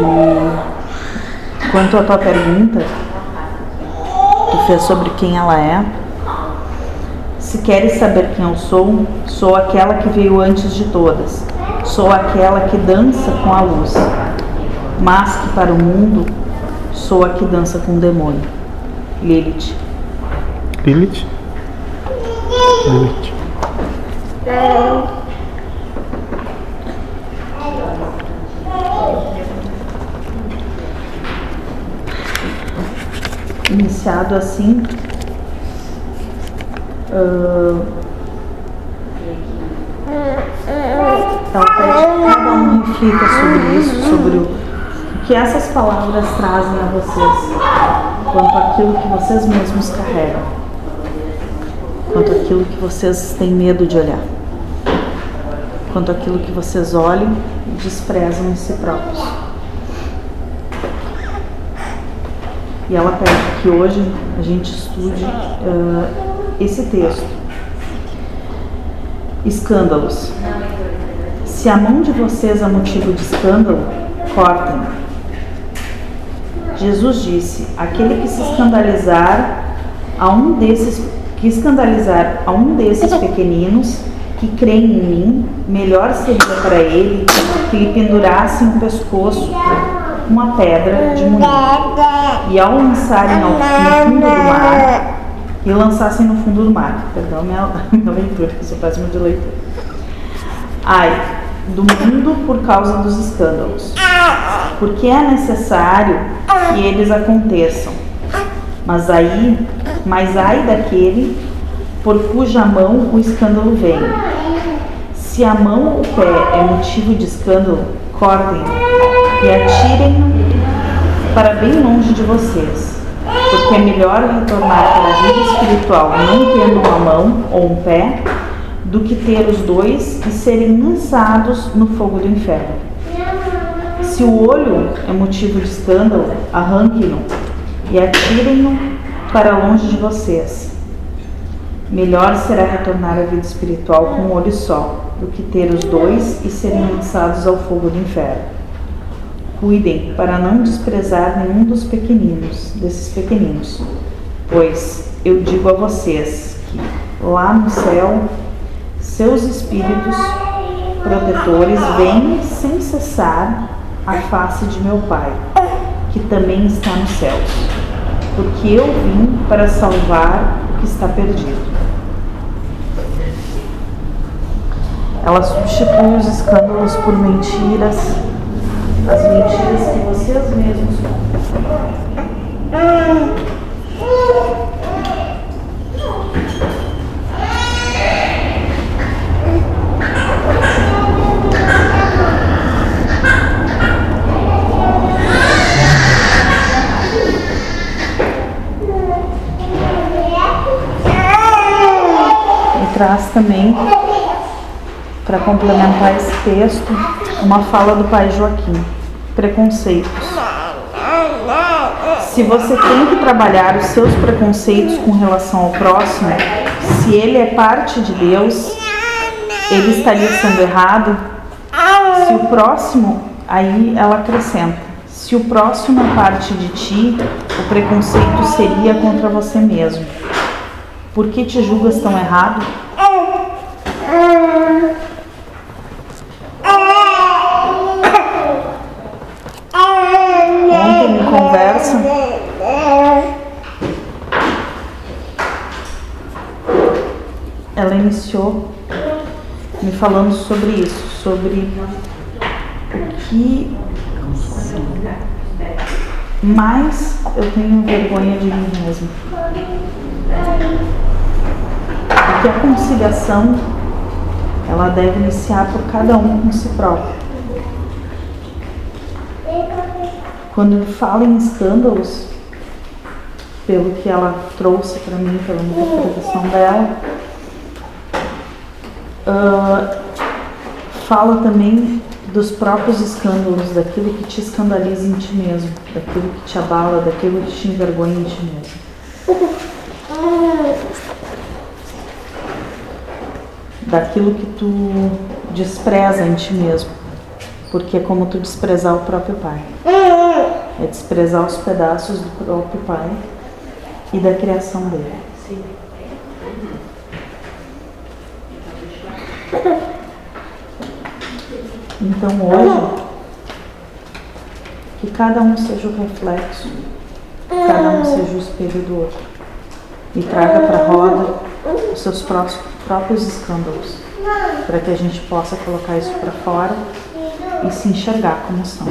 E quanto à tua pergunta, tu fez sobre quem ela é. Se queres saber quem eu sou, sou aquela que veio antes de todas. Sou aquela que dança com a luz. Mas que para o mundo, sou a que dança com o demônio. Lilith. Lilith? Lilith. Iniciado assim. ah, ela pede que cada um reflita sobre isso, sobre o, que essas palavras trazem a vocês, quanto àquilo que vocês mesmos carregam, quanto àquilo que vocês têm medo de olhar, quanto àquilo que vocês olham e desprezam em si próprios. E ela pede que hoje a gente estude ah, esse texto. Escândalos. Se a mão de vocês é motivo de escândalo, cortem. Jesus disse: aquele que se escandalizar a um desses que escandalizar a um desses pequeninos que creem em mim, melhor seria para ele que lhe pendurassem no pescoço uma pedra de moinho e ao lançarem ao, no fundo do mar e lançassem no fundo do mar. Perdão minha, minha leitura, eu sou péssima de leitura. Ai, do mundo por causa dos escândalos. Porque é necessário que eles aconteçam. Mas aí, mas ai daquele por cuja mão o escândalo vem. Se a mão ou o pé é motivo de escândalo, cortem e atirem-no para bem longe de vocês. Porque é melhor retornar para a vida espiritual não tendo uma mão ou um pé do que ter os dois e serem lançados no fogo do inferno. Se o olho é motivo de escândalo, arranquem-no e atirem-no para longe de vocês. Melhor será retornar à vida espiritual com um olho só, do que ter os dois e serem lançados ao fogo do inferno. Cuidem para não desprezar nenhum dos pequeninos, desses pequeninos, pois eu digo a vocês que lá no céu seus espíritos protetores veem sem cessar a face de meu Pai, que também está nos céus, porque eu vim para salvar o que está perdido. Ela substitui os escândalos por mentiras, as mentiras que vocês mesmos contam. E traz também, para complementar esse texto, uma fala do pai Joaquim: preconceitos. Se você tem que trabalhar os seus preconceitos com relação ao próximo, se ele é parte de Deus, ele estaria sendo errado? Se o próximo, aí ela acrescenta: se o próximo é parte de ti, o preconceito seria contra você mesmo. Por que te julgas tão errado? Ela iniciou me falando sobre isso, sobre o que mais eu tenho vergonha de mim mesma. E que a conciliação ela deve iniciar por cada um com si próprio. Quando fala em escândalos, pelo que ela trouxe para mim, pela interpretação dela, ah, fala também dos próprios escândalos, daquilo que te escandaliza em ti mesmo, daquilo que te abala, daquilo que te envergonha em ti mesmo. Daquilo que tu despreza em ti mesmo. Porque é como tu desprezar o próprio pai. É desprezar os pedaços do próprio pai e da criação dele. Sim. Então hoje, que cada um seja o reflexo, cada um seja o espelho do outro. E traga para a roda os seus próprios, escândalos, para que a gente possa colocar isso para fora e se enxergar como são.